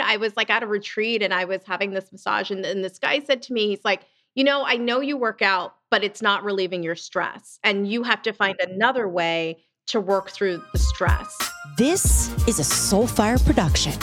I was like at a retreat and I was having this massage, and, and this guy said to me, he's like, you know, I know you work out, but it's not relieving your stress. And you have to find another way to work through the stress. This is a Soulfire production.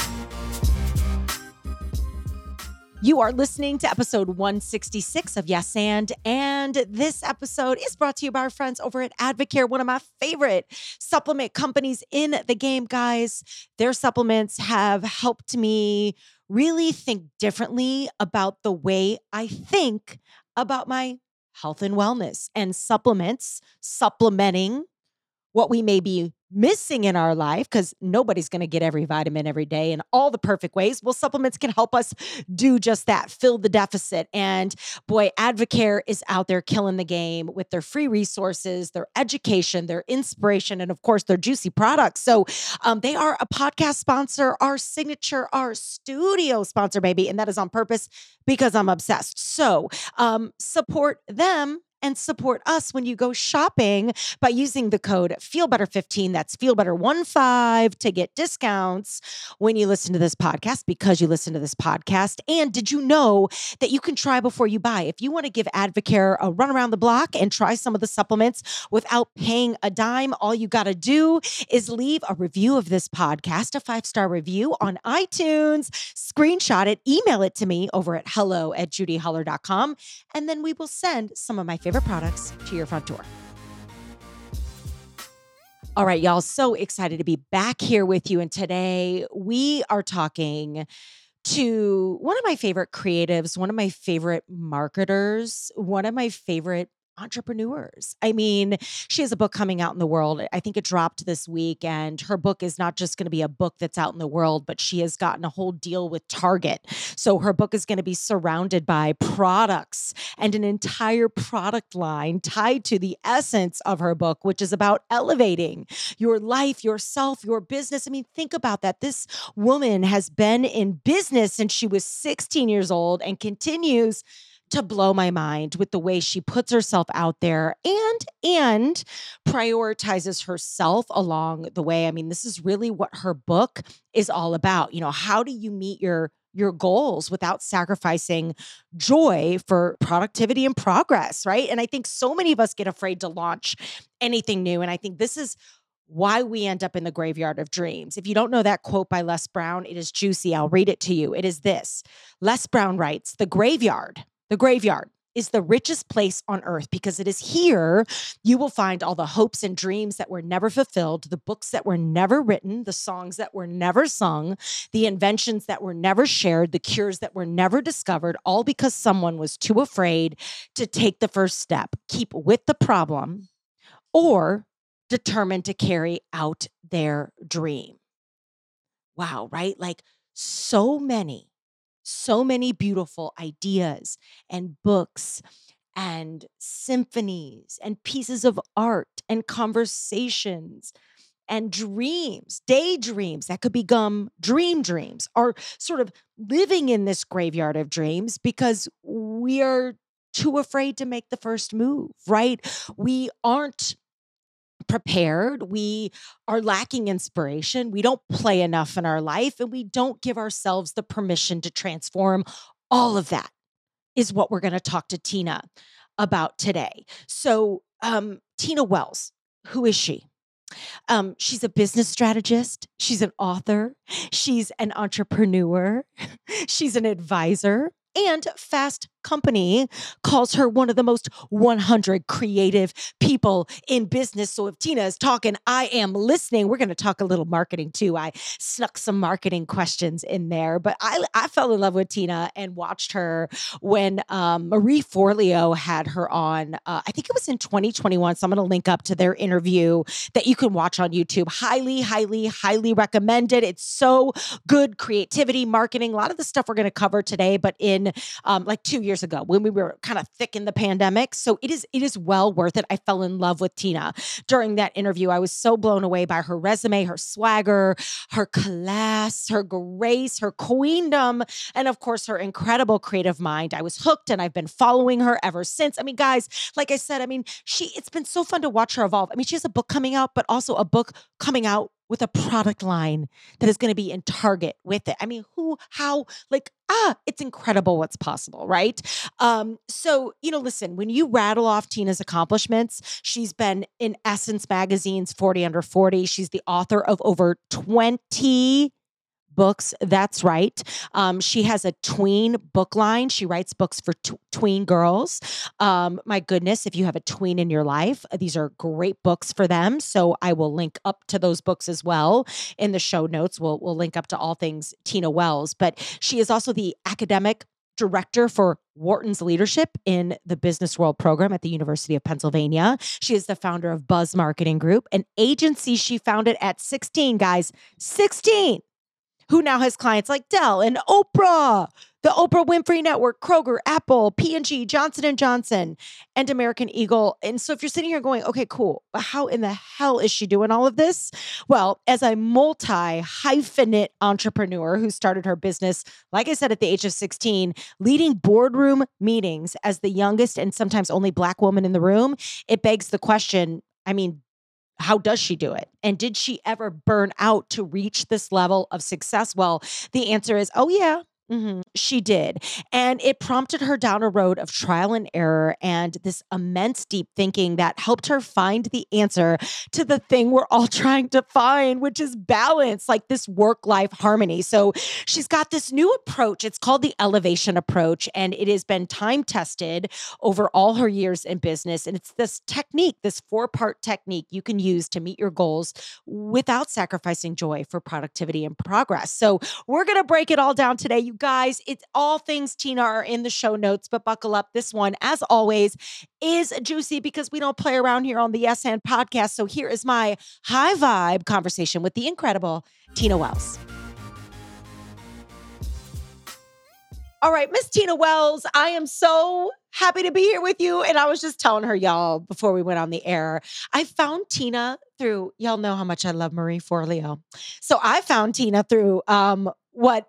You are listening to episode 166 of Yes and, and this episode is brought to you by our friends over at AdvoCare, one of my favorite supplement companies in the game, guys. Their supplements have helped me really think differently about the way I think about my health and wellness and supplements, supplementing what we may be missing in our life because nobody's going to get every vitamin every day in all the perfect ways. Well, supplements can help us do just that, fill the deficit. And boy, AdvoCare is out there killing the game with their free resources, their education, their inspiration, and of course, their juicy products. So um, they are a podcast sponsor, our signature, our studio sponsor, baby. And that is on purpose because I'm obsessed. So um, support them and support us when you go shopping by using the code FeelBetter15. That's FeelBetter15 to get discounts when you listen to this podcast because you listen to this podcast. And did you know that you can try before you buy? If you want to give AdvoCare a run around the block and try some of the supplements without paying a dime, all you got to do is leave a review of this podcast, a five star review on iTunes, screenshot it, email it to me over at hello at judiholler.com, and then we will send some of my favorite products to your front door. All right, y'all, so excited to be back here with you. And today we are talking to one of my favorite creatives, one of my favorite marketers, one of my favorite entrepreneurs. I mean, she has a book coming out in the world. I think it dropped this week, and her book is not just going to be a book that's out in the world, but she has gotten a whole deal with Target. So her book is going to be surrounded by products and an entire product line tied to the essence of her book, which is about elevating your life, yourself, your business. I mean, think about that. This woman has been in business since she was 16 years old and continues to blow my mind with the way she puts herself out there and and prioritizes herself along the way. I mean, this is really what her book is all about. You know, how do you meet your your goals without sacrificing joy for productivity and progress, right? And I think so many of us get afraid to launch anything new and I think this is why we end up in the graveyard of dreams. If you don't know that quote by Les Brown, it is juicy. I'll read it to you. It is this Les Brown writes, The graveyard the graveyard is the richest place on earth because it is here you will find all the hopes and dreams that were never fulfilled, the books that were never written, the songs that were never sung, the inventions that were never shared, the cures that were never discovered, all because someone was too afraid to take the first step, keep with the problem, or determined to carry out their dream. Wow, right? Like so many so many beautiful ideas and books and symphonies and pieces of art and conversations and dreams, daydreams that could become dream dreams, are sort of living in this graveyard of dreams because we are too afraid to make the first move, right? We aren't prepared. We are lacking inspiration. We don't play enough in our life, and we don't give ourselves the permission to transform. All of that is what we're going to talk to Tina about today. So, um, Tina Wells, who is she? Um, she's a business strategist. She's an author. She's an entrepreneur. She's an advisor. And Fast Company calls her one of the most 100 creative people in business. So if Tina is talking, I am listening. We're going to talk a little marketing too. I snuck some marketing questions in there, but I, I fell in love with Tina and watched her when um, Marie Forleo had her on. Uh, I think it was in 2021. So I'm going to link up to their interview that you can watch on YouTube. Highly, highly, highly recommended. It's so good. Creativity, marketing, a lot of the stuff we're going to cover today, but in um, like two years ago when we were kind of thick in the pandemic. So it is it is well worth it. I fell in love with Tina during that interview. I was so blown away by her resume, her swagger, her class, her grace, her queendom, and of course her incredible creative mind. I was hooked and I've been following her ever since. I mean, guys, like I said, I mean, she it's been so fun to watch her evolve. I mean, she has a book coming out, but also a book coming out with a product line that is going to be in Target with it. I mean, who, how, like, ah, it's incredible what's possible, right? Um, so, you know, listen, when you rattle off Tina's accomplishments, she's been in Essence Magazine's 40 Under 40. She's the author of over 20 books. That's right. Um, she has a tween book line. She writes books for tween girls. Um, my goodness, if you have a tween in your life, these are great books for them. So I will link up to those books as well in the show notes. We'll we'll link up to all things Tina Wells. But she is also the academic director for Wharton's leadership in the Business World program at the University of Pennsylvania. She is the founder of Buzz Marketing Group, an agency she founded at 16, guys. 16 who now has clients like Dell and Oprah, the Oprah Winfrey Network, Kroger, Apple, P&G, Johnson Johnson, and American Eagle. And so if you're sitting here going, "Okay, cool, but how in the hell is she doing all of this?" Well, as a multi-hyphenate entrepreneur who started her business like I said at the age of 16, leading boardroom meetings as the youngest and sometimes only black woman in the room, it begs the question, I mean, how does she do it? And did she ever burn out to reach this level of success? Well, the answer is, oh, yeah, Mm-hmm. She did. And it prompted her down a road of trial and error and this immense deep thinking that helped her find the answer to the thing we're all trying to find, which is balance, like this work life harmony. So she's got this new approach. It's called the elevation approach, and it has been time tested over all her years in business. And it's this technique, this four part technique you can use to meet your goals without sacrificing joy for productivity and progress. So we're going to break it all down today. You guys, it's all things Tina are in the show notes, but buckle up. This one, as always, is juicy because we don't play around here on the Yes and podcast. So here is my high vibe conversation with the incredible Tina Wells. All right, Miss Tina Wells, I am so happy to be here with you. And I was just telling her, y'all, before we went on the air, I found Tina through, y'all know how much I love Marie Forleo. So I found Tina through um, what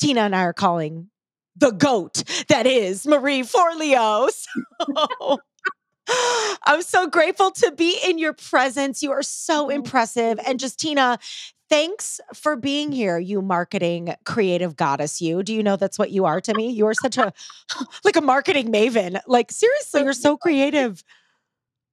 Tina and I are calling the goat that is Marie Forleo. So I'm so grateful to be in your presence. You are so impressive. And just Tina, thanks for being here, you marketing creative goddess. You do you know that's what you are to me? You are such a like a marketing maven. Like seriously, you're so creative.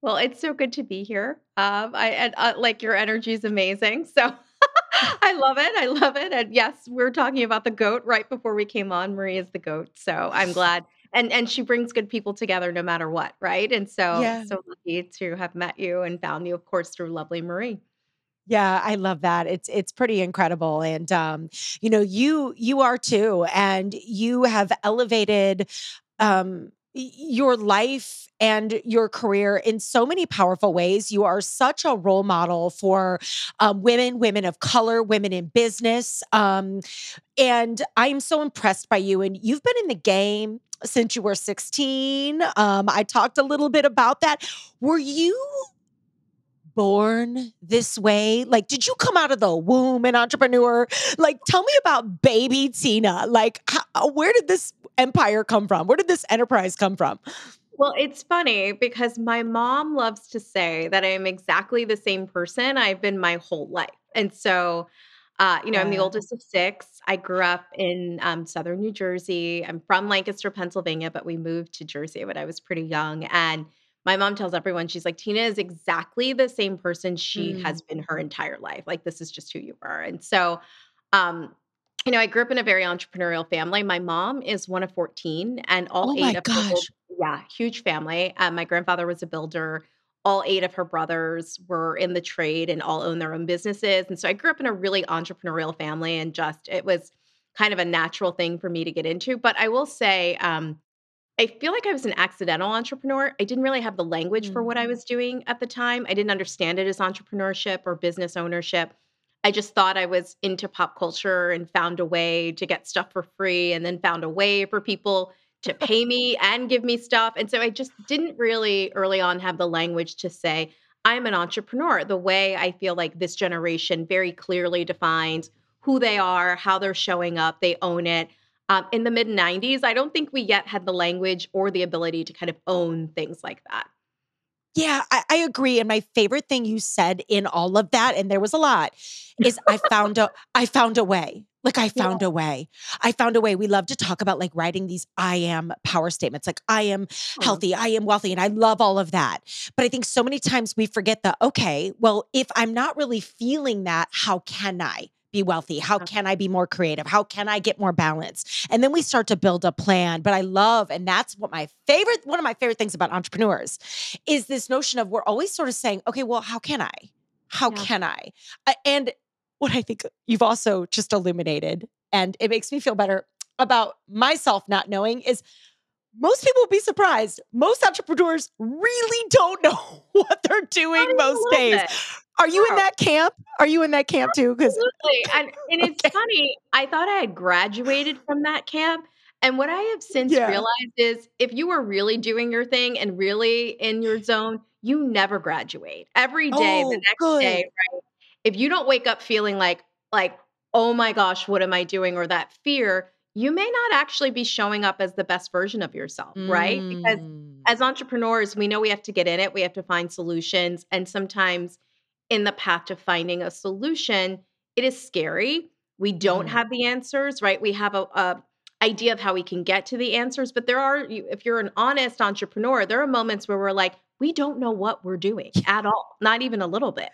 Well, it's so good to be here. Um, I and uh, like your energy is amazing. So I love it. I love it. And yes, we're talking about the goat right before we came on. Marie is the goat. So I'm glad. And and she brings good people together no matter what, right? And so yeah. so lucky to have met you and found you, of course, through lovely Marie. Yeah, I love that. It's it's pretty incredible and um you know, you you are too and you have elevated um your life and your career in so many powerful ways. You are such a role model for um, women, women of color, women in business. Um, and I'm so impressed by you. And you've been in the game since you were 16. Um, I talked a little bit about that. Were you born this way? Like, did you come out of the womb an entrepreneur? Like, tell me about baby Tina. Like, how, uh, where did this empire come from? Where did this enterprise come from? Well, it's funny because my mom loves to say that I am exactly the same person I've been my whole life. And so, uh, you know, I'm the oldest of six. I grew up in um, southern New Jersey. I'm from Lancaster, Pennsylvania, but we moved to Jersey when I was pretty young. And my mom tells everyone, she's like, Tina is exactly the same person she mm. has been her entire life. Like, this is just who you are. And so, um, you know, I grew up in a very entrepreneurial family. My mom is one of 14, and all oh eight of gosh. her, yeah, huge family. Um, my grandfather was a builder. All eight of her brothers were in the trade and all own their own businesses. And so I grew up in a really entrepreneurial family, and just it was kind of a natural thing for me to get into. But I will say, um, I feel like I was an accidental entrepreneur. I didn't really have the language for what I mm. was doing at the time. I didn't understand it as entrepreneurship or business ownership. I just thought I was into pop culture and found a way to get stuff for free and then found a way for people to pay me and give me stuff. And so I just didn't really early on have the language to say, I'm an entrepreneur, the way I feel like this generation very clearly defines who they are, how they're showing up, they own it. Um, in the mid 90s, I don't think we yet had the language or the ability to kind of own things like that. Yeah, I, I agree. And my favorite thing you said in all of that, and there was a lot, is I found a I found a way. Like I found yeah. a way. I found a way. We love to talk about like writing these I am power statements, like I am healthy, I am wealthy, and I love all of that. But I think so many times we forget that, okay, well, if I'm not really feeling that, how can I? Be wealthy? How uh-huh. can I be more creative? How can I get more balance? And then we start to build a plan. But I love, and that's what my favorite, one of my favorite things about entrepreneurs is this notion of we're always sort of saying, okay, well, how can I? How yeah. can I? And what I think you've also just illuminated, and it makes me feel better about myself not knowing is most people will be surprised. Most entrepreneurs really don't know what they're doing most days. It. Are you in that camp? Are you in that camp too? Because and, and it's okay. funny. I thought I had graduated from that camp. And what I have since yeah. realized is if you are really doing your thing and really in your zone, you never graduate. Every day, oh, the next good. day, right? if you don't wake up feeling like like oh my gosh what am i doing or that fear you may not actually be showing up as the best version of yourself mm. right because as mm. entrepreneurs we know we have to get in it we have to find solutions and sometimes in the path to finding a solution it is scary we don't mm. have the answers right we have a, a idea of how we can get to the answers but there are if you're an honest entrepreneur there are moments where we're like we don't know what we're doing at all not even a little bit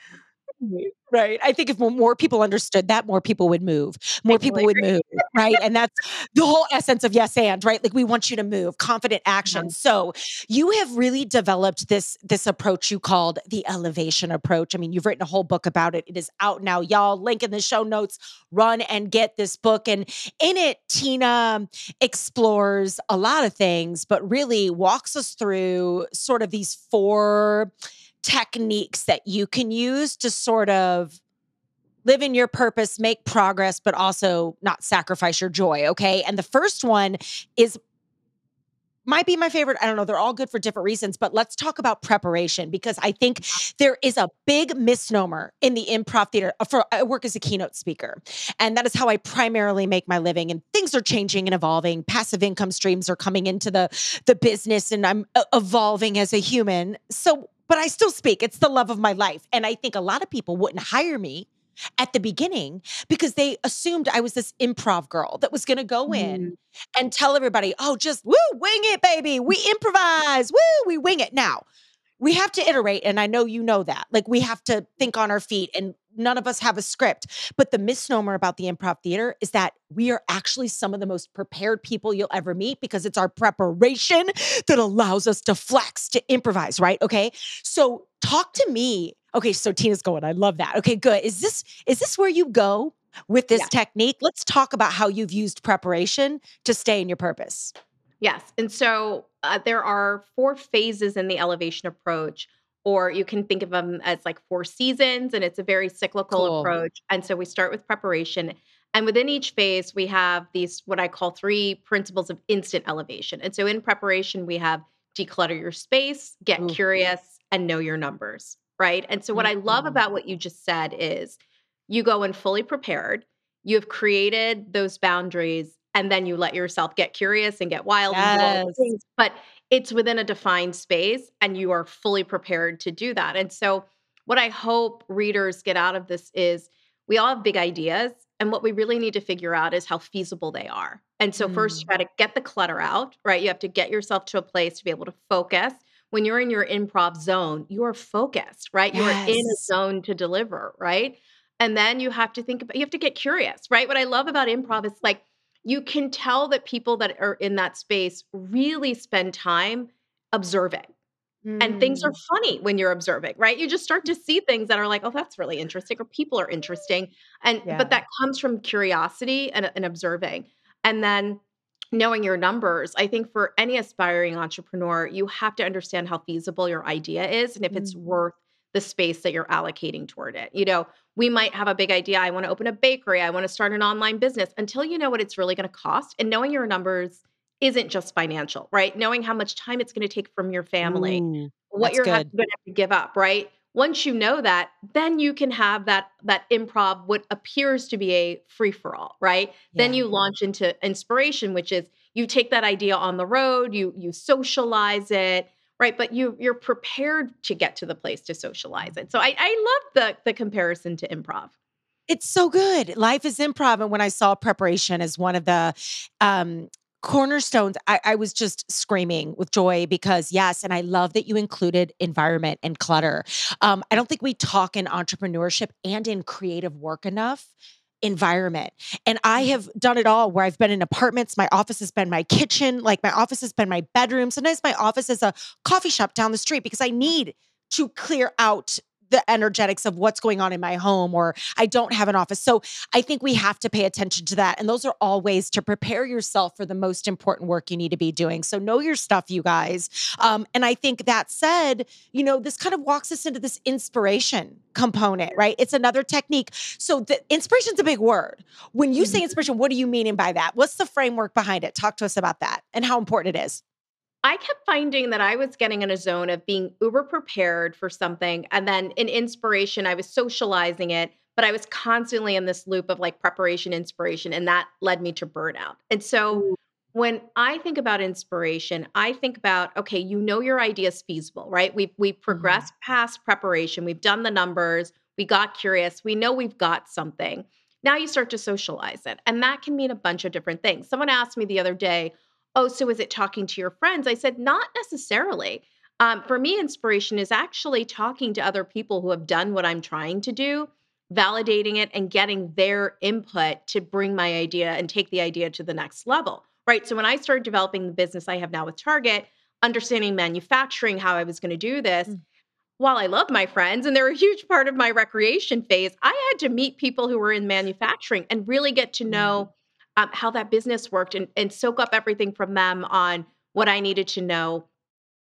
Right. I think if more people understood that, more people would move. More people would move. Right. And that's the whole essence of yes and, right? Like we want you to move, confident action. Mm-hmm. So you have really developed this this approach you called the elevation approach. I mean, you've written a whole book about it. It is out now. Y'all link in the show notes. Run and get this book. And in it, Tina explores a lot of things, but really walks us through sort of these four techniques that you can use to sort of live in your purpose, make progress, but also not sacrifice your joy. Okay. And the first one is might be my favorite. I don't know. They're all good for different reasons, but let's talk about preparation because I think there is a big misnomer in the improv theater. Uh, for I work as a keynote speaker, and that is how I primarily make my living. And things are changing and evolving. Passive income streams are coming into the the business, and I'm uh, evolving as a human. So but I still speak. It's the love of my life. And I think a lot of people wouldn't hire me at the beginning because they assumed I was this improv girl that was going to go in mm. and tell everybody, oh, just woo, wing it, baby. We improvise. Woo, we wing it. Now, we have to iterate. And I know you know that. Like, we have to think on our feet and none of us have a script. But the misnomer about the improv theater is that we are actually some of the most prepared people you'll ever meet because it's our preparation that allows us to flex, to improvise, right? Okay. So talk to me. Okay, so Tina's going. I love that. Okay, good. Is this is this where you go with this yeah. technique? Let's talk about how you've used preparation to stay in your purpose. Yes. And so uh, there are four phases in the elevation approach or you can think of them as like four seasons and it's a very cyclical cool. approach and so we start with preparation and within each phase we have these what i call three principles of instant elevation and so in preparation we have declutter your space get mm-hmm. curious and know your numbers right and so what mm-hmm. i love mm-hmm. about what you just said is you go in fully prepared you have created those boundaries and then you let yourself get curious and get wild yes. and things but it's within a defined space and you are fully prepared to do that. And so, what I hope readers get out of this is we all have big ideas, and what we really need to figure out is how feasible they are. And so, mm. first, try to get the clutter out, right? You have to get yourself to a place to be able to focus. When you're in your improv zone, you are focused, right? Yes. You are in a zone to deliver, right? And then you have to think about, you have to get curious, right? What I love about improv is like, you can tell that people that are in that space really spend time observing. Mm. And things are mm. funny when you're observing, right? You just start to see things that are like, oh, that's really interesting, or people are interesting. And yeah. but that comes from curiosity and, and observing. And then knowing your numbers, I think for any aspiring entrepreneur, you have to understand how feasible your idea is and if it's mm. worth the space that you're allocating toward it. You know, we might have a big idea. I want to open a bakery. I want to start an online business until you know what it's really going to cost. And knowing your numbers isn't just financial, right? Knowing how much time it's going to take from your family, Ooh, what you're going to have to give up, right? Once you know that, then you can have that that improv what appears to be a free for all, right? Yeah. Then you launch into inspiration, which is you take that idea on the road, you you socialize it, right? But you you're prepared to get to the place to socialize it. So I, I love the the comparison to improv. It's so good. Life is improv. And when I saw preparation as one of the um, cornerstones, I, I, was just screaming with joy because, yes, and I love that you included environment and clutter. Um, I don't think we talk in entrepreneurship and in creative work enough environment. And I mm-hmm. have done it all where I've been in apartments. My office has been my kitchen, like my office has been my bedroom. Sometimes my office is a coffee shop down the street because I need to clear out the energetics of what's going on in my home or I don't have an office. So I think we have to pay attention to that. And those are all ways to prepare yourself for the most important work you need to be doing. So know your stuff, you guys. Um, and I think that said, you know, this kind of walks us into this inspiration component, right? It's another technique. So the inspiration's a big word. When you say mm-hmm. inspiration, what do you mean by that? What's the framework behind it? Talk to us about that and how important it is. I kept finding that I was getting in a zone of being uber prepared for something. And then in inspiration, I was socializing it, but I was constantly in this loop of like preparation, inspiration, and that led me to burnout. And so when I think about inspiration, I think about okay, you know your idea is feasible, right? We've we've mm-hmm. progressed mm-hmm. past preparation, we've done the numbers, we got curious, we know we've got something. Now you start to socialize it. And that can mean a bunch of different things. Someone asked me the other day, oh, so is it talking to your friends? I said, not necessarily. Um, for me, inspiration is actually talking to other people who have done what I'm trying to do, validating it, and getting their input to bring my idea and take the idea to the next level. Right. So when I started developing the business I have now with Target, understanding manufacturing, how I was going to do this, mm. while I love my friends and they're a huge part of my recreation phase, I had to meet people who were in manufacturing and really get to know. Um, how that business worked and, and soak up everything from them on what I needed to know.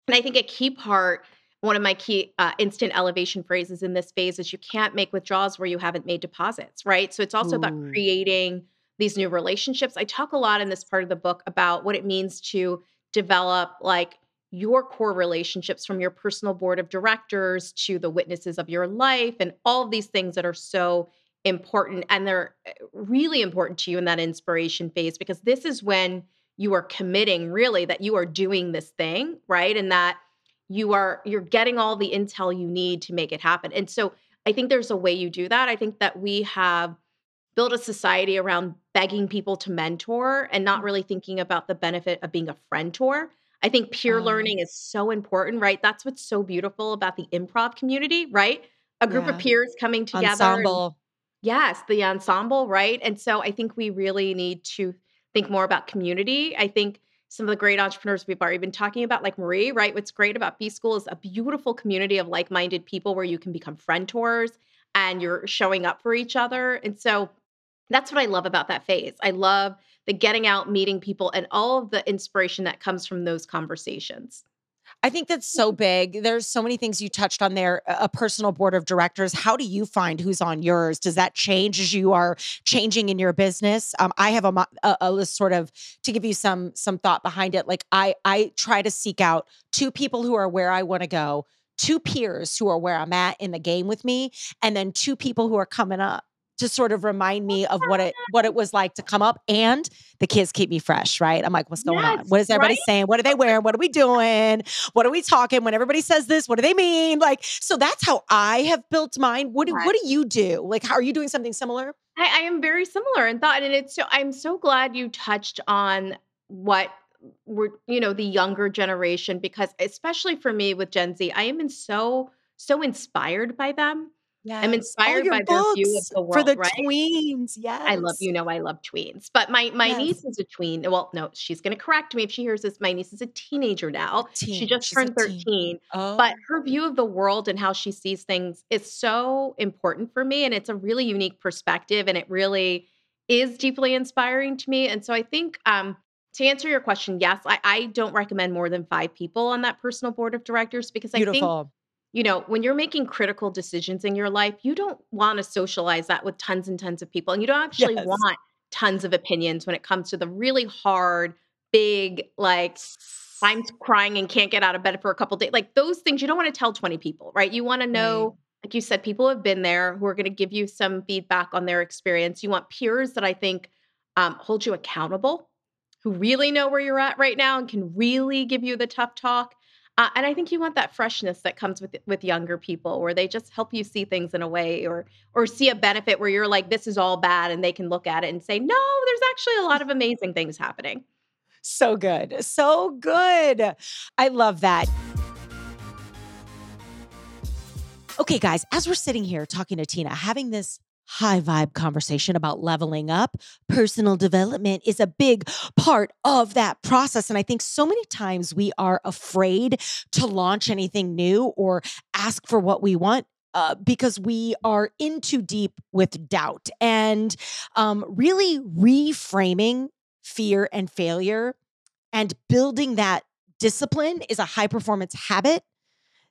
And I think a key part, one of my key uh, instant elevation phrases in this phase is you can't make withdrawals where you haven't made deposits, right? So it's also Ooh. about creating these new relationships. I talk a lot in this part of the book about what it means to develop like your core relationships from your personal board of directors to the witnesses of your life and all of these things that are so important and they're eh, really important to you in that inspiration phase because this is when you are committing really that you are doing this thing, right? And that you are you're getting all the intel you need to make it happen. And so I think there's a way you do that. I think that we have built a society around begging people to mentor and not really thinking about the benefit of being a friend tour. I think peer learning is so important, right? That's what's so beautiful about the improv community, right? A group yeah. of peers coming together. Ensemble. Yes, the ensemble, right? And so I think we really need to think more about community. I think some of the great entrepreneurs we've already been talking about, like Marie, right? What's great about B School is a beautiful community of like minded people where you can become friend tours and you're showing up for each other. And so that's what I love about that phase. I love the getting out, meeting people, and all of the inspiration that comes from those conversations. I think that's so big. There's so many things you touched on there. A personal board of directors. How do you find who's on yours? Does that change as you are changing in your business? Um, I have a, a, a list sort of to give you some some thought behind it. Like I I try to seek out two people who are where I want to go, two peers who are where I'm at in the game with me, and then two people who are coming up to sort of remind me of what it what it was like to come up and the kids keep me fresh right? I'm like what's going yes, on what is everybody right? saying? What are they wearing? What are we doing? What are we talking? When everybody says this what do they mean? Like so that's how i have built mine. What do, right. what do you do? Like how are you doing something similar? I, I am very similar in thought and it's so i'm so glad you touched on what we're you know the younger generation because especially for me with gen z i am in so so inspired by them Yes. I'm inspired by their view of the world. For the right? tweens, yes. I love you know I love tweens. But my my yes. niece is a tween. Well, no, she's gonna correct me if she hears this. My niece is a teenager now. Teen. She just she's turned 13. Oh. But her view of the world and how she sees things is so important for me. And it's a really unique perspective. And it really is deeply inspiring to me. And so I think um to answer your question, yes, I, I don't recommend more than five people on that personal board of directors because Beautiful. I think you know, when you're making critical decisions in your life, you don't want to socialize that with tons and tons of people. And you don't actually yes. want tons of opinions when it comes to the really hard, big, like, I'm crying and can't get out of bed for a couple days. Like those things, you don't want to tell 20 people, right? You want to know, right. like you said, people have been there who are going to give you some feedback on their experience. You want peers that I think um, hold you accountable, who really know where you're at right now and can really give you the tough talk. Uh, and I think you want that freshness that comes with with younger people, where they just help you see things in a way, or or see a benefit where you're like, this is all bad, and they can look at it and say, no, there's actually a lot of amazing things happening. So good, so good. I love that. Okay, guys, as we're sitting here talking to Tina, having this high vibe conversation about leveling up, personal development is a big part of that process. And I think so many times we are afraid to launch anything new or ask for what we want. Uh, because we are in too deep with doubt and um, really reframing fear and failure and building that discipline is a high performance habit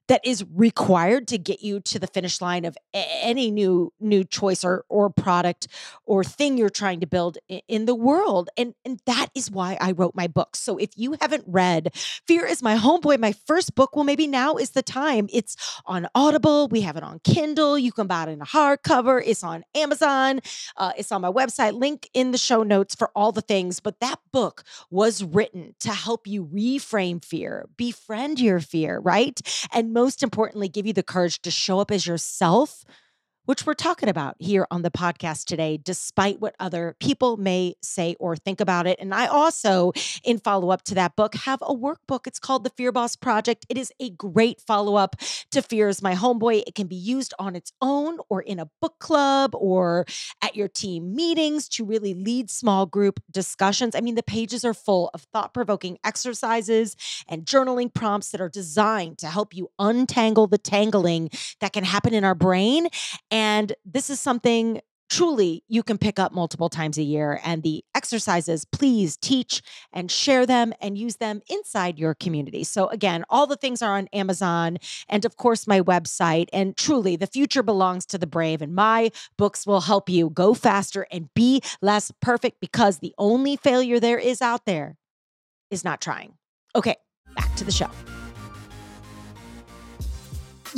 that is required to get you to the finish line of any new new choice or or product or thing you're trying to build in the world. And and that is why I wrote my book. So if you haven't read Fear is my homeboy my first book well maybe now is the time. It's on Audible. We have it on Kindle. You can buy it in a hardcover. It's on Amazon. Uh, it's on my website. Link in the show notes for all the things. But that book was written to help you reframe fear befriend your fear right? And most importantly, give you the courage to show up as yourself which we're talking about here on the podcast today, despite what other people may say or think about it. And I also, in follow up to that book, have a workbook. It's called The Fear Boss Project. It is a great follow up to Fear is My Homeboy. It can be used on its own or in a book club or at your team meetings to really lead small group discussions. I mean, the pages are full of thought provoking exercises and journaling prompts that are designed to help you untangle the tangling that can happen in our brain and this is something truly you can pick up multiple times a year. And the exercises, please teach and share them and use them inside your community. So, again, all the things are on Amazon and, of course, my website. And truly, the future belongs to the brave. And my books will help you go faster and be less perfect because the only failure there is out there is not trying. Okay, back to the show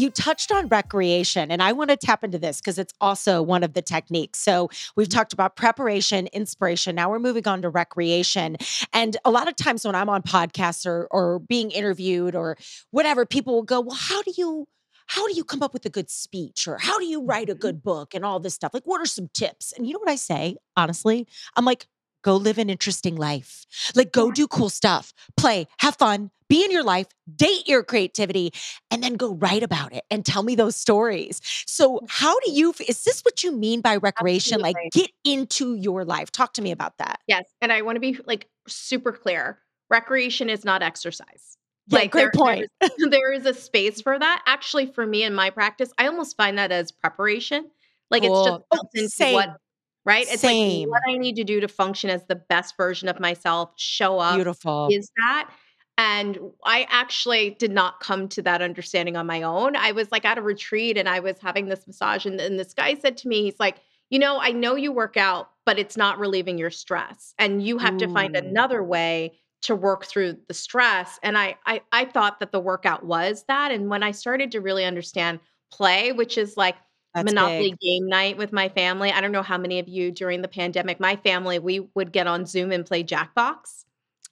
you touched on recreation, and I want to tap into this because it's also one of the techniques. So we've mm-hmm. talked about preparation, inspiration. Now we're moving on to recreation. And a lot of times when I'm on podcasts or, or being interviewed or whatever, people will go, Well, how do you? How do you come up with a good speech or how do you write a mm-hmm. good book and all this stuff? Like, what are some tips? And you know what I say, honestly? I'm like, go live an interesting life. Like, go do cool stuff, play, have fun, be in your life, date your creativity, and then go write about it and tell me those stories. So, how do you, is this what you mean by recreation? Absolutely. Like, get into your life. Talk to me about that. Yes. And I want to be like super clear recreation is not exercise. Yeah, like great there, point. there is a space for that. Actually, for me in my practice, I almost find that as preparation. Like cool. it's just oh, built into what right? It's Same. like what I need to do to function as the best version of myself, show up. Beautiful. Is that? And I actually did not come to that understanding on my own. I was like at a retreat and I was having this massage, and, and this guy said to me, he's like, you know, I know you work out, but it's not relieving your stress. And you have Ooh. to find mm. another way to work through the stress. And I, I I thought that the workout was that. And when I started to really understand play, which is like that's Monopoly big. game night with my family. I don't know how many of you during the pandemic, my family, we would get on Zoom and play Jackbox.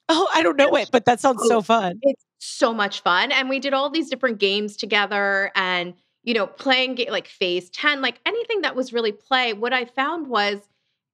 Oh, I don't know it, but that sounds so fun. It's so much fun. And we did all these different games together and, you know, playing ga- like phase 10, like anything that was really play. What I found was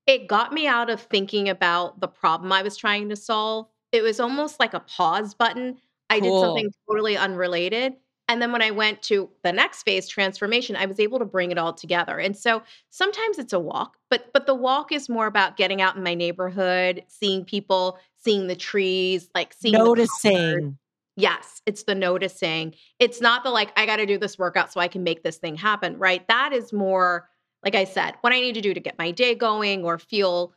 it got me out of thinking about the problem I was trying to solve. It was almost like a pause button. I did something totally unrelated and then when I went to the next phase, transformation, I was able to bring it all together. And so sometimes it's a walk, but but the walk is more about getting out in my neighborhood, seeing people, seeing the trees, like seeing noticing. Yes, it's the noticing. It's not the like, I got to do this workout so I can make this thing happen, right? That is more, like I said, what I need to do to get my day going or feel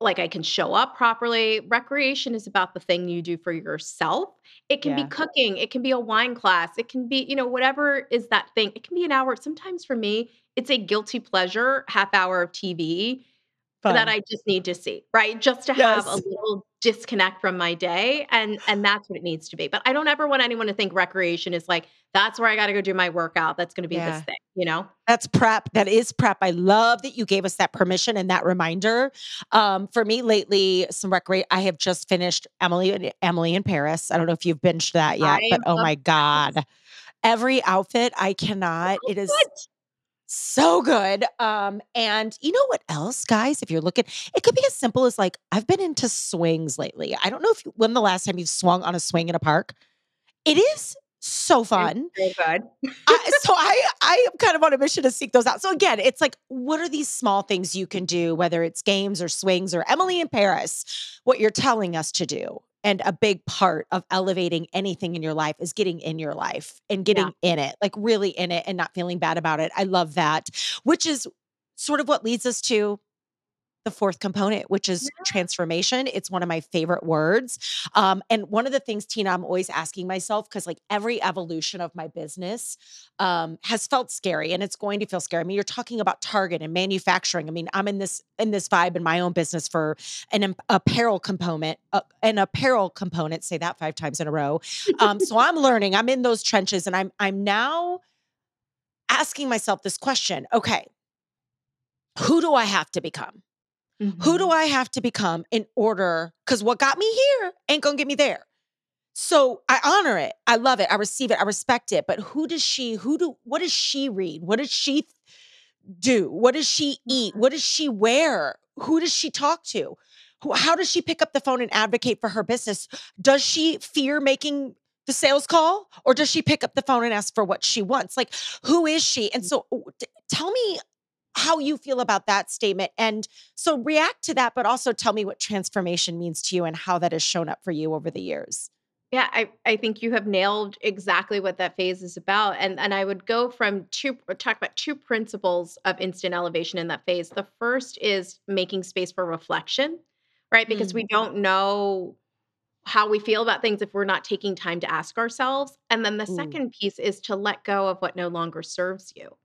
like I can show up properly. Recreation is about the thing you do for yourself. It can yeah. be cooking, it can be a wine class, it can be, you know, whatever is that thing. It can be an hour. Sometimes for me, it's a guilty pleasure half hour of TV. Fun. that I just need to see, right? Just to yes. have a little disconnect from my day and and that's what it needs to be. But I don't ever want anyone to think recreation is like that's where I got to go do my workout. That's going to be yeah. this thing, you know? That's prep. That is prep. I love that you gave us that permission and that reminder. Um, for me lately, some recreate I have just finished Emily and Emily in Paris. I don't know if you've binged that yet, I but oh my god. Every outfit I cannot. Oh, it is good so good. Um, and you know what else, guys? If you're looking, it could be as simple as like, I've been into swings lately. I don't know if you, when the last time you've swung on a swing in a park. It is so fun. So good. I, so I I am kind of on a mission to seek those out. So again, it's like, what are these small things you can do, whether it's games or swings or Emily in Paris, what you're telling us to do and a big part of elevating anything in your life is getting in your life and getting yeah. in it, like really in it and not feeling bad about it. I love that, which is sort of what leads us to the fourth component, which is yeah. transformation. It's one of my favorite words. Um, and one of the things, Tina, I'm always asking myself, because like every evolution of my business um, has felt scary and it's going to feel scary. I mean, you're talking about Target and manufacturing. I mean, I'm in this in this vibe in my own business for an apparel component, uh, an apparel component, say that five times in a row. Um, so I'm learning, I'm in those trenches and I'm I'm now asking myself this question. Okay, who do I have to become? Mm-hmm. Who do mm-hmm. I have to become in order? Because what got me here ain't gonna get me there. So I honor it. I love it. I receive it. I respect it. But who does she, who do, what does she read? What does she do? What does she eat? Mm-hmm. What does she wear? Who does she talk to? Who, how does she pick up the phone and advocate for her business? Does she fear making the sales call or does she pick up the phone and ask for what she wants? Like, who is she? And mm. so tell me how you feel about that statement. And so react to that, but also tell me what transformation means to you and how that has shown up for you over the years. Yeah, I, I think you have nailed exactly what that phase is about. And and I would go from two talk about two principles of instant elevation in that phase. The first is making space for reflection, right? Because mm. we don't know how we feel about things if we're not taking time to ask ourselves. And then the mm. second piece is to let go of what no longer serves you.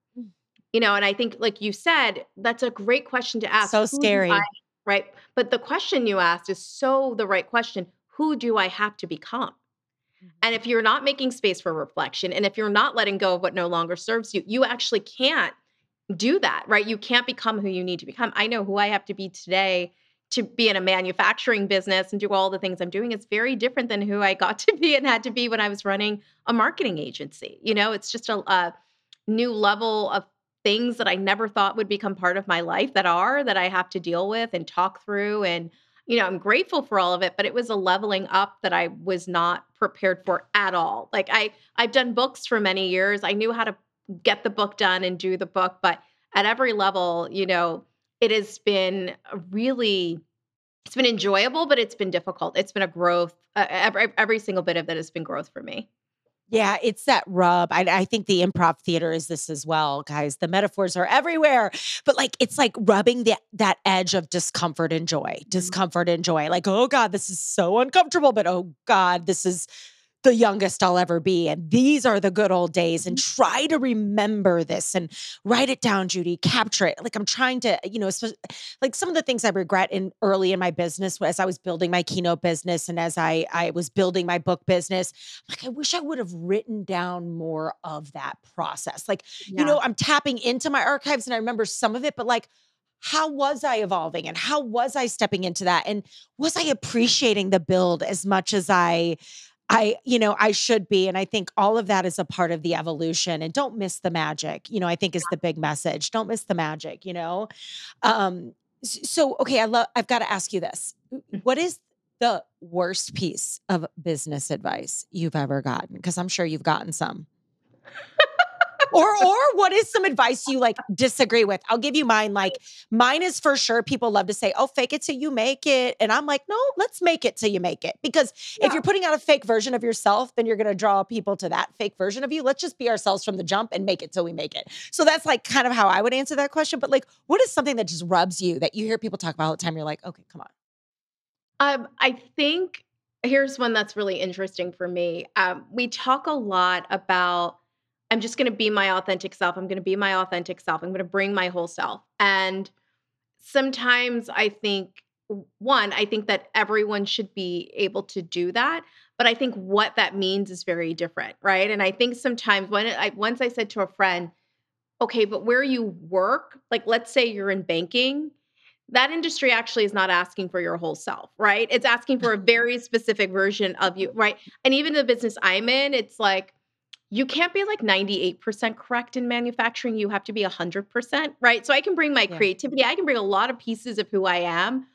You know, and I think, like you said, that's a great question to ask. So scary. I, right. But the question you asked is so the right question. Who do I have to become? And if you're not making space for reflection and if you're not letting go of what no longer serves you, you actually can't do that, right? You can't become who you need to become. I know who I have to be today to be in a manufacturing business and do all the things I'm doing. It's very different than who I got to be and had to be when I was running a marketing agency. You know, it's just a, a new level of things that I never thought would become part of my life that are that I have to deal with and talk through and you know, I'm grateful for all of it, but it was a leveling up that I was not prepared for at all. Like I I've done books for many years. I knew how to get the book done and do the book, but at every level, you know, it has been really it's been enjoyable, but it's been difficult. It's been a growth. Uh, every, every single bit of that has been growth for me. Yeah, it's that rub. I, I, think the improv theater is this as well, guys. The metaphors are everywhere, but like it's like rubbing that that edge of discomfort and joy, mm-hmm. discomfort and joy. Like, oh God, this is so uncomfortable, but oh God, this is the youngest I'll ever be. And these are the good old days. And mm-hmm. try to remember this and write it down, Judi, capture it. Like I'm trying to, you know, like some of the things I regret in early in my business as I was building my keynote business and as I I was building my book business, like I wish I would have written down more of that process. Like, yeah. you know, I'm tapping into my archives and I remember some of it, but like how was I evolving and how was I stepping into that? And was I appreciating the build as much as I I, you know, I should be. And I think all of that is a part of the evolution. And don't miss the magic, you know, I think is the big message. Don't miss the magic, you know? Um, so okay, I love I've got to ask you this. Mm. What is the worst piece of business advice you've ever gotten? Because I'm sure you've gotten some or or what is some advice you like disagree with? I'll give you mine. Like mine is for sure. People love to say, "Oh, fake it till you make it," and I'm like, no, let's make it till you make it. Because yeah. if you're putting out a fake version of yourself, then you're going to draw people to that fake version of you. Let's just be ourselves from the jump and make it till we make it. So that's like kind of how I would answer that question. But like, what is something that just rubs you that you hear people talk about all the time? You're like, okay, come on. Um, I think here's one that's really interesting for me. Um, we talk a lot about I'm just going to be my authentic self. I'm going to be my authentic self. I'm going to bring my whole self. And sometimes I think one, I think that everyone should be able to do that, but I think what that means is very different, right? And I think sometimes when I once I said to a friend, "Okay, but where you work, like let's say you're in banking, that industry actually is not asking for your whole self, right? It's asking for a very specific version of you, right? And even the business I'm in, it's like you can't be like 98% correct in manufacturing. You have to be 100%, right? So I can bring my Yeah. creativity, I can bring a lot of pieces of who I am,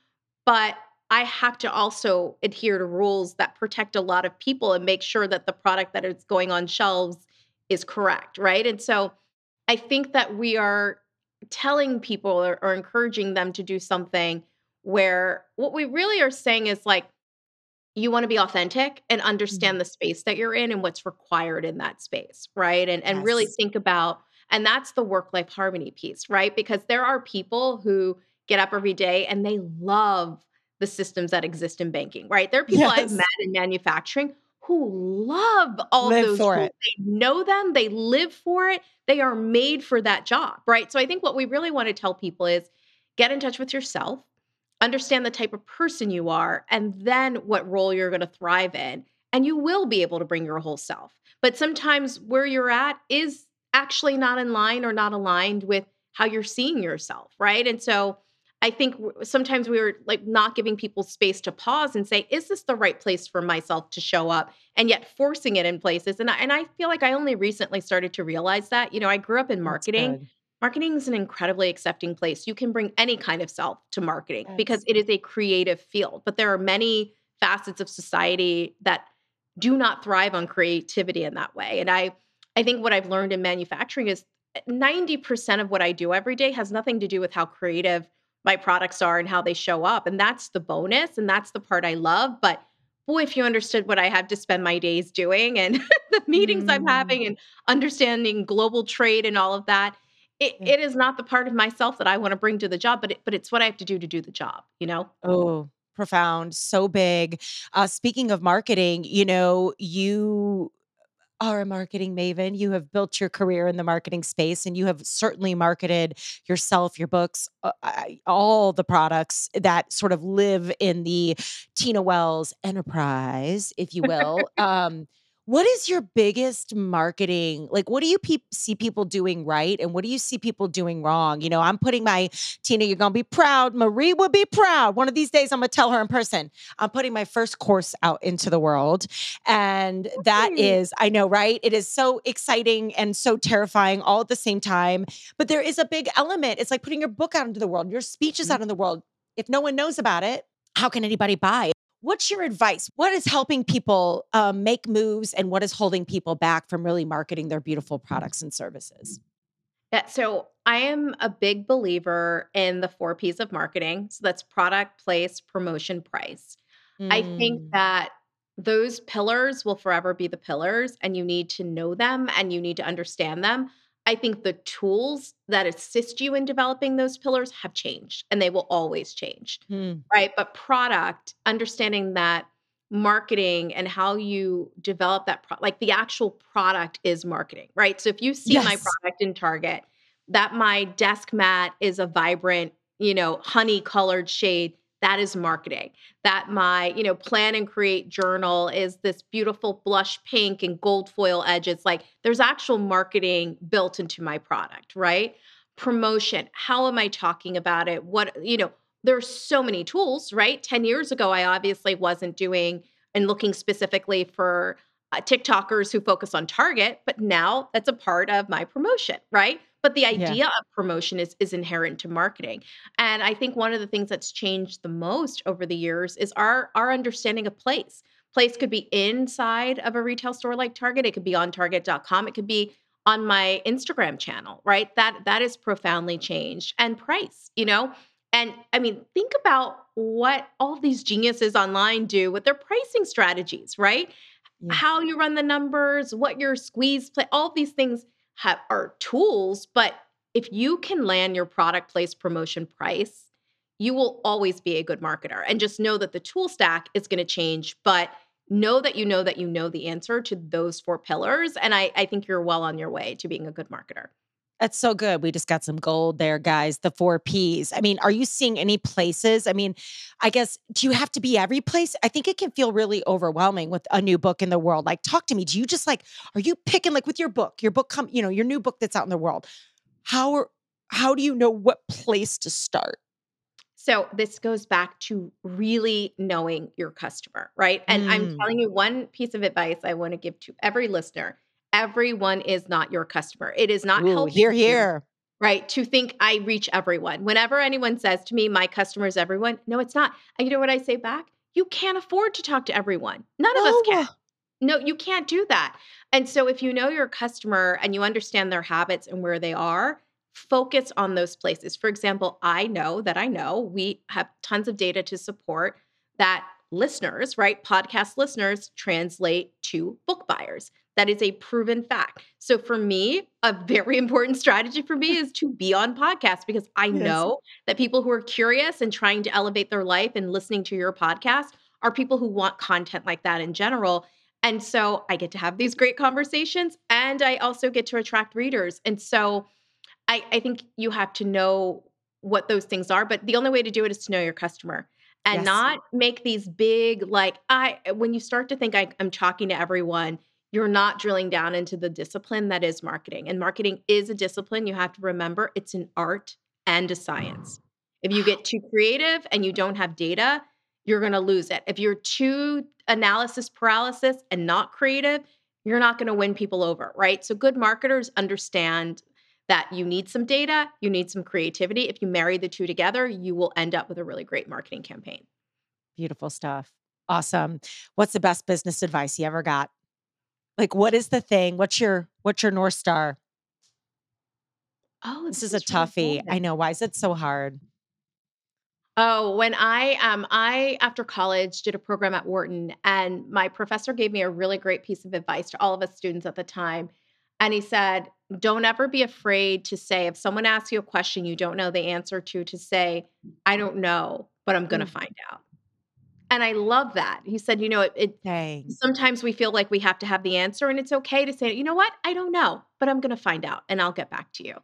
but I have to also adhere to rules that protect a lot of people and make sure that the product that is going on shelves is correct, right? And so I think that we are telling people or, or encouraging them to do something where what we really are saying is like, you want to be authentic and Mhm. understand the space that you're in and what's required in that space, right? And and really think about and that's the work life harmony piece, right? Because there are people who get up every day and they love the systems that exist in banking, right? There are people I've met in manufacturing who love all Live those rules. it. They know them, they live for it, they are made for that job, right? So I think what we really want to tell people is get in touch with yourself understand the type of person you are, and then what role you're going to thrive in. And you will be able to bring your whole self. But sometimes where you're at is actually not in line or not aligned with how you're seeing yourself, right? And so I think sometimes we were like not giving people space to pause and say, is this the right place for myself to show up? And yet forcing it in places. And I, and I feel like I only recently started to realize that. You know, I grew up in marketing. Marketing is an incredibly accepting place. You can bring any kind of self to marketing because it is a creative field, but there are many facets of society that do not thrive on creativity in that way. And I I think what I've learned in manufacturing is 90% of what I do every day has nothing to do with how creative my products are and how they show up. And that's the bonus and that's the part I love, but boy if you understood what I have to spend my days doing and the meetings I'm Mm. having and understanding global trade and all of that it Yeah. it is not the part of myself that I wanna bring to the job, but it but it's what I have to do to do the job, you know? Oh, profound, so big. Uh, speaking of marketing, you know, you are a marketing maven. You have built your career in the marketing space and you have certainly marketed yourself, your books, uh, all the products that sort of live in the Tina Wells enterprise, if you will. Um, what is your biggest marketing? Like, what do you peop see people doing right? And what do you see people doing wrong? You know, I'm putting my Tina, you're going to be proud. Marie would be proud. One of these days, I'm going to tell her in person. I'm putting my first course out into the world and that is, I know, right? It is so exciting and so terrifying all at the same time. But there is a big element. It's like putting your book out into the world, your speeches Mhm. out in the world. If no one knows about it, how can anybody buy? What's your advice? What is helping people um, make moves and what is holding people back from really marketing their beautiful products and services? Yeah, so I am a big believer in the 4 Ps of marketing. So that's product, place, promotion, price. I think Mm, that those pillars will forever be the pillars, and you need to know them and you need to understand them. I think the tools that assist you in developing those pillars have changed, and they will always change, mm. right? But product, understanding that marketing and how you develop that pro- like the actual product is marketing, right? So if you see my product in Target, that my desk mat is a vibrant, you know, honey colored shade, that is marketing that my, you know, plan and create journal is this beautiful blush pink and gold foil edges. It's like there's actual marketing built into my product, right? Promotion. How am I talking about it? What, you know, there's so many tools, right? 10 years ago, I obviously wasn't doing and looking specifically for uh, TikTokers who focus on Target, but now that's a part of my promotion, right? But the Yeah. idea of promotion is is inherent to marketing. And I think one of the things that's changed the most over the years is our our understanding of place. Place could be inside of a retail store like Target, it could be on target.com, it could be on my Instagram channel, right? That that is profoundly changed. And price, you know? And I mean, think about what all these geniuses online do with their pricing strategies, right? Yeah. How you run the numbers, what your squeeze play, all these things have are tools, but if you can land your product place promotion price, you will always be a good marketer. And just know that the tool stack is going to change, but know that you know that you know the answer to those four pillars. And I, I think you're well on your way to being a good marketer. That's so good. We just got some gold there, guys. The four P's. I mean, are you seeing any places? I mean, I guess, do you have to be every place? I think it can feel really overwhelming with a new book in the world. Like, talk to me. Do you just like, are you picking like with your book, your book come, you know, your new book that's out in the world? How are, how do you know what place to start? So this goes back to really knowing your customer, right? And I'm Mm. telling you one piece of advice I want to give to every listener. Everyone is not your customer. It is not Ooh, helping here, here. right, to think I reach everyone. Whenever anyone says to me, my customer is everyone, no, it's not. And you know what I say back? You can't afford to talk to everyone. None of us can. Oh. No, you can't do that. And so if you know your customer and you understand their habits and where they are, focus on those places. For example, I know that I know we have tons of data to support that listeners, right? Podcast listeners translate to book buyers. That is a proven fact. So for me, a very important strategy for me is to be on podcasts because I Yes. know that people who are curious and trying to elevate their life and listening to your podcast are people who want content like that in general. And so I get to have these great conversations and I also get to attract readers. And so I, I think you have to know what those things are, but the only way to do it is to know your customer and Yes. not make these big, like, I, when you start to think I, I'm talking to everyone, you're not drilling down into the discipline that is marketing. And marketing is a discipline. You have to remember it's an art and a science. If you get too creative and you don't have data, you're going to lose it. If you're too analysis paralysis and not creative, you're not going to win people over, right? So good marketers understand that you need some data, you need some creativity. If you marry the two together, you will end up with a really great marketing campaign. Beautiful stuff. Awesome. What's the best business advice you ever got? Like, what is the thing? What's your what's your north star? Oh, This this is a is really toughie. I know. Why is it so hard? Oh, when I um I after college did a program at Wharton and my professor gave me a really great piece of advice to all of us students at the time. And he said, "Don't ever be afraid to say if someone asks you a question you don't know the answer to to say, I don't know, but I'm going to Mm. find out." And I love that. He said, "You know, it, it sometimes we feel like we have to have the answer and it's okay to say, you know what? I don't know, but I'm going to find out and I'll get back to you."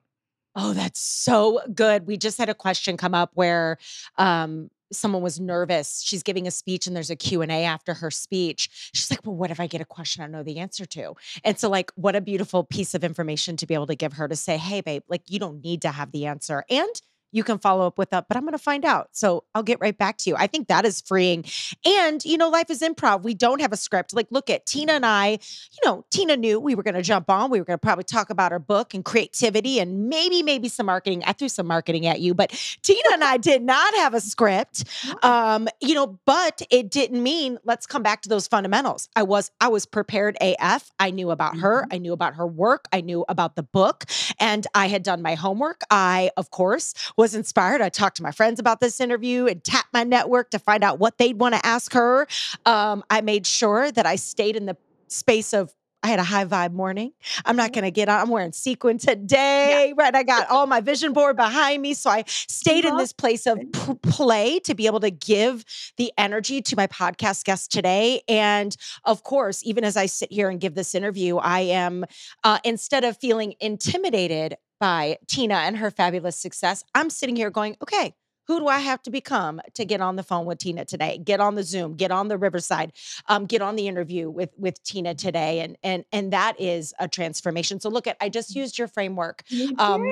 Oh, that's so good. We just had a question come up where um someone was nervous. She's giving a speech and there's a Q and a after her speech. She's like, "Well, what if I get a question I know the answer to?" And so like what a beautiful piece of information to be able to give her to say, "Hey babe, like you don't need to have the answer." And you can follow up with that, but I'm going to find out. So I'll get right back to you. I think that is freeing. And, you know, life is improv. We don't have a script. Like, look at Tina and I, you know, Tina knew we were going to jump on. We were going to probably talk about our book and creativity and maybe, maybe some marketing. I threw some marketing at you, but Tina and I did not have a script. Um, you know, but it didn't mean let's come back to those fundamentals. I was, I was prepared AF. I knew about her. Mhm. I knew about her work. I knew about the book and I had done my homework. I, of course, was inspired. I talked to my friends about this interview and tapped my network to find out what they'd want to ask her. Um, I made sure that I stayed in the space of I had a high vibe morning. I'm not going to get on. I'm wearing sequin today, right? I got all my vision board behind me. So I stayed in this place of p- play to be able to give the energy to my podcast guest today. And of course, even as I sit here and give this interview, I am, uh, instead of feeling intimidated by Tina and her fabulous success, I'm sitting here going, okay, who do I have to become to get on the phone with Tina today? Get on the Zoom, get on the Riverside, um, get on the interview with with Tina today, and and and that is a transformation. So look at, I just used your framework You um,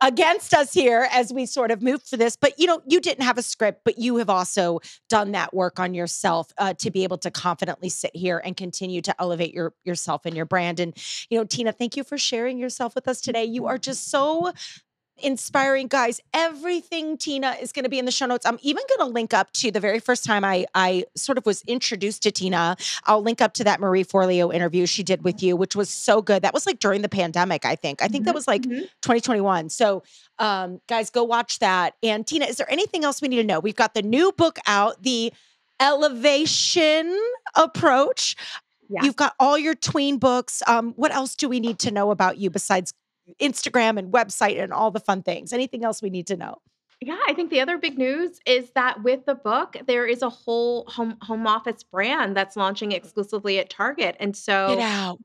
against us here as we sort of move through this. But you know, you didn't have a script, but you have also done that work on yourself uh, to be able to confidently sit here and continue to elevate your yourself and your brand. And you know, Tina, thank you for sharing yourself with us today. You are just so inspiring guys everything tina is going to be in the show notes. I'm even going to link up to the very first time i i sort of was introduced to tina i'll link up to that marie forleo interview she did with you which was so good. That was like during the pandemic i think. I think that Mhm, was like mhm. 2021 so um guys go watch that. And tina is there anything else we need to know? We've got the new book out the elevation approach. Yeah. you've got all your tween books. Um what else do we need to know about you besides instagram and website and all the fun things anything else we need to know Yeah, I think the other big news is that with the book, there is a whole home home office brand that's launching exclusively at Target. And so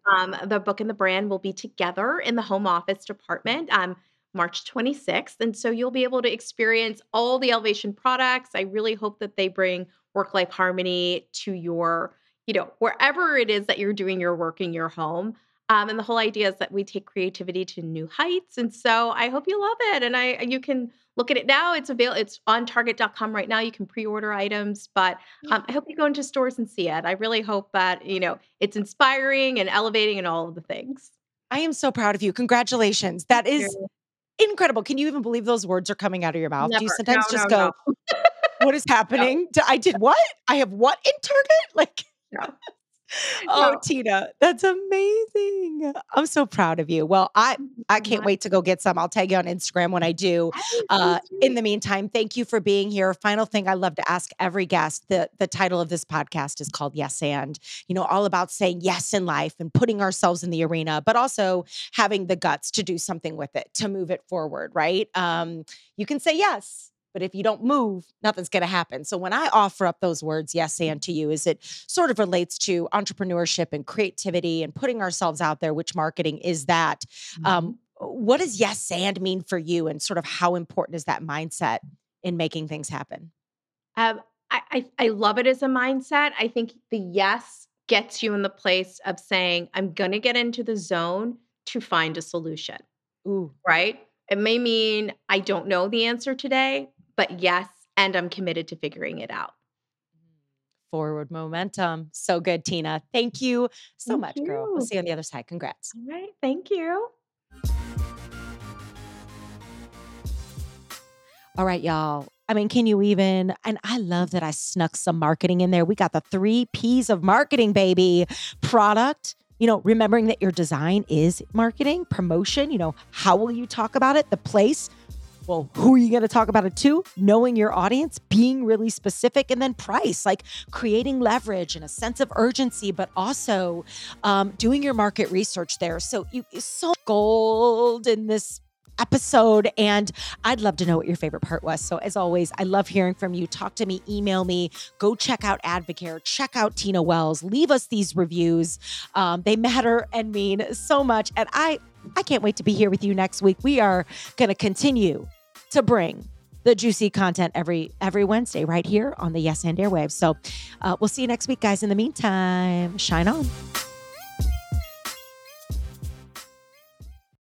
um, the book and the brand will be together in the home office department um, March 26th. And so you'll be able to experience all the Elevation products. I really hope that they bring work life harmony to your, you know, wherever it is that you're doing your work in your home. Um, and the whole idea is that we take creativity to new heights. And so I hope you love it. And I you can look at it now. It's available. It's on Target.com right now. You can pre-order items, but um, I hope you go into stores and see it. I really hope that you know it's inspiring and elevating and all of the things. I am so proud of you. Congratulations. That is incredible. Can you even believe those words are coming out of your mouth? Do you sometimes No, just no, go, what is no, happening? I did what? I have what in Target? Like, no, oh, no. Tina, that's amazing. I'm so proud of you. Well, I I can't wait to go get some. I'll tag you on Instagram when I do. Uh, in the meantime, thank you for being here. Final thing I love to ask every guest. The the title of this podcast is called Yes and. You know, all about saying yes in life and putting ourselves in the arena, but also having the guts to do something with it, to move it forward, right? Um, you can say yes. But if you don't move, nothing's going to happen. So when I offer up those words, yes, and to you, is it sort of relates to entrepreneurship and creativity and putting ourselves out there, which marketing is that. Mhm. Um, what does yes and mean for you and sort of how important is that mindset in making things happen Um, I, I I love it as a mindset. I think the yes gets you in the place of saying, I'm gonna get into the zone to find a solution, ooh right? It may mean I don't know the answer today, but yes, and I'm committed to figuring it out. forward momentum so good tina thank you so Thank much girl we'll see you on the other side congrats All right. Thank you. all right y'all I mean, can you even? And I love that I snuck some marketing in there. We got the three P's of marketing, baby. Product, you know, remembering that your design is marketing, promotion, you know, how will you talk about it? The place, well, who are you going to talk about it to? Knowing your audience, being really specific, and then price, like creating leverage and a sense of urgency, but also um, doing your market research there. So you so gold in this episode and I'd love to know what your favorite part was. So as always, I love hearing from you. Talk to me, email me, go check out AdvoCare, check out Tina Wells, leave us these reviews. Um, they matter and mean so much. And I I can't wait to be here with you next week. We are going to continue to bring the juicy content every every Wednesday right here on the Yes and Airwaves. So uh, we'll see you next week, guys. In the meantime, shine on.